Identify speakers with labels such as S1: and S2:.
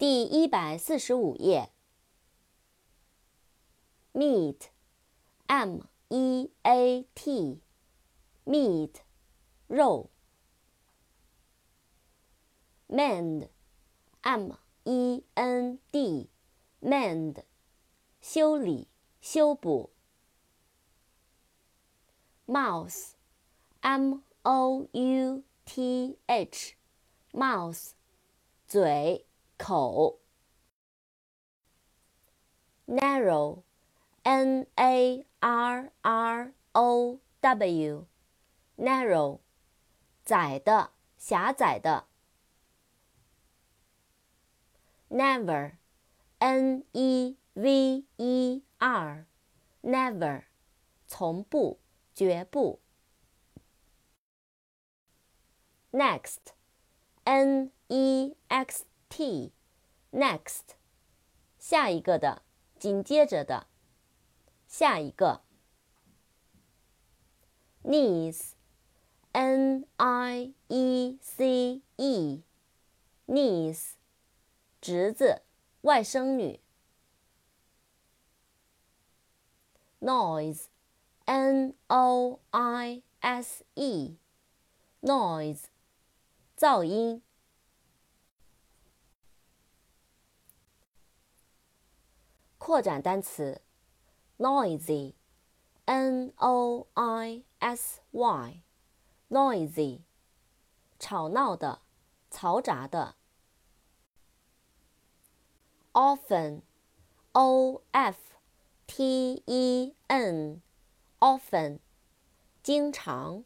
S1: 第一百四十五页。meat，m e a t，meat，肉。mend，m e n d，mend，修理、修补。mouth，m o u t h，mouth，嘴。口，narrow，n a r r o w，narrow，窄的，狭窄的。never，n e v e r，never，从不，绝不。next，n e x。T next 下一个的，紧接着的，下一个。niece n i e c e niece 侄子，外甥女。noise n o i s e noise 噪音。扩展单词，noisy，n o i s y，noisy，吵闹的，嘈杂的。often，o f t e n，often，经常。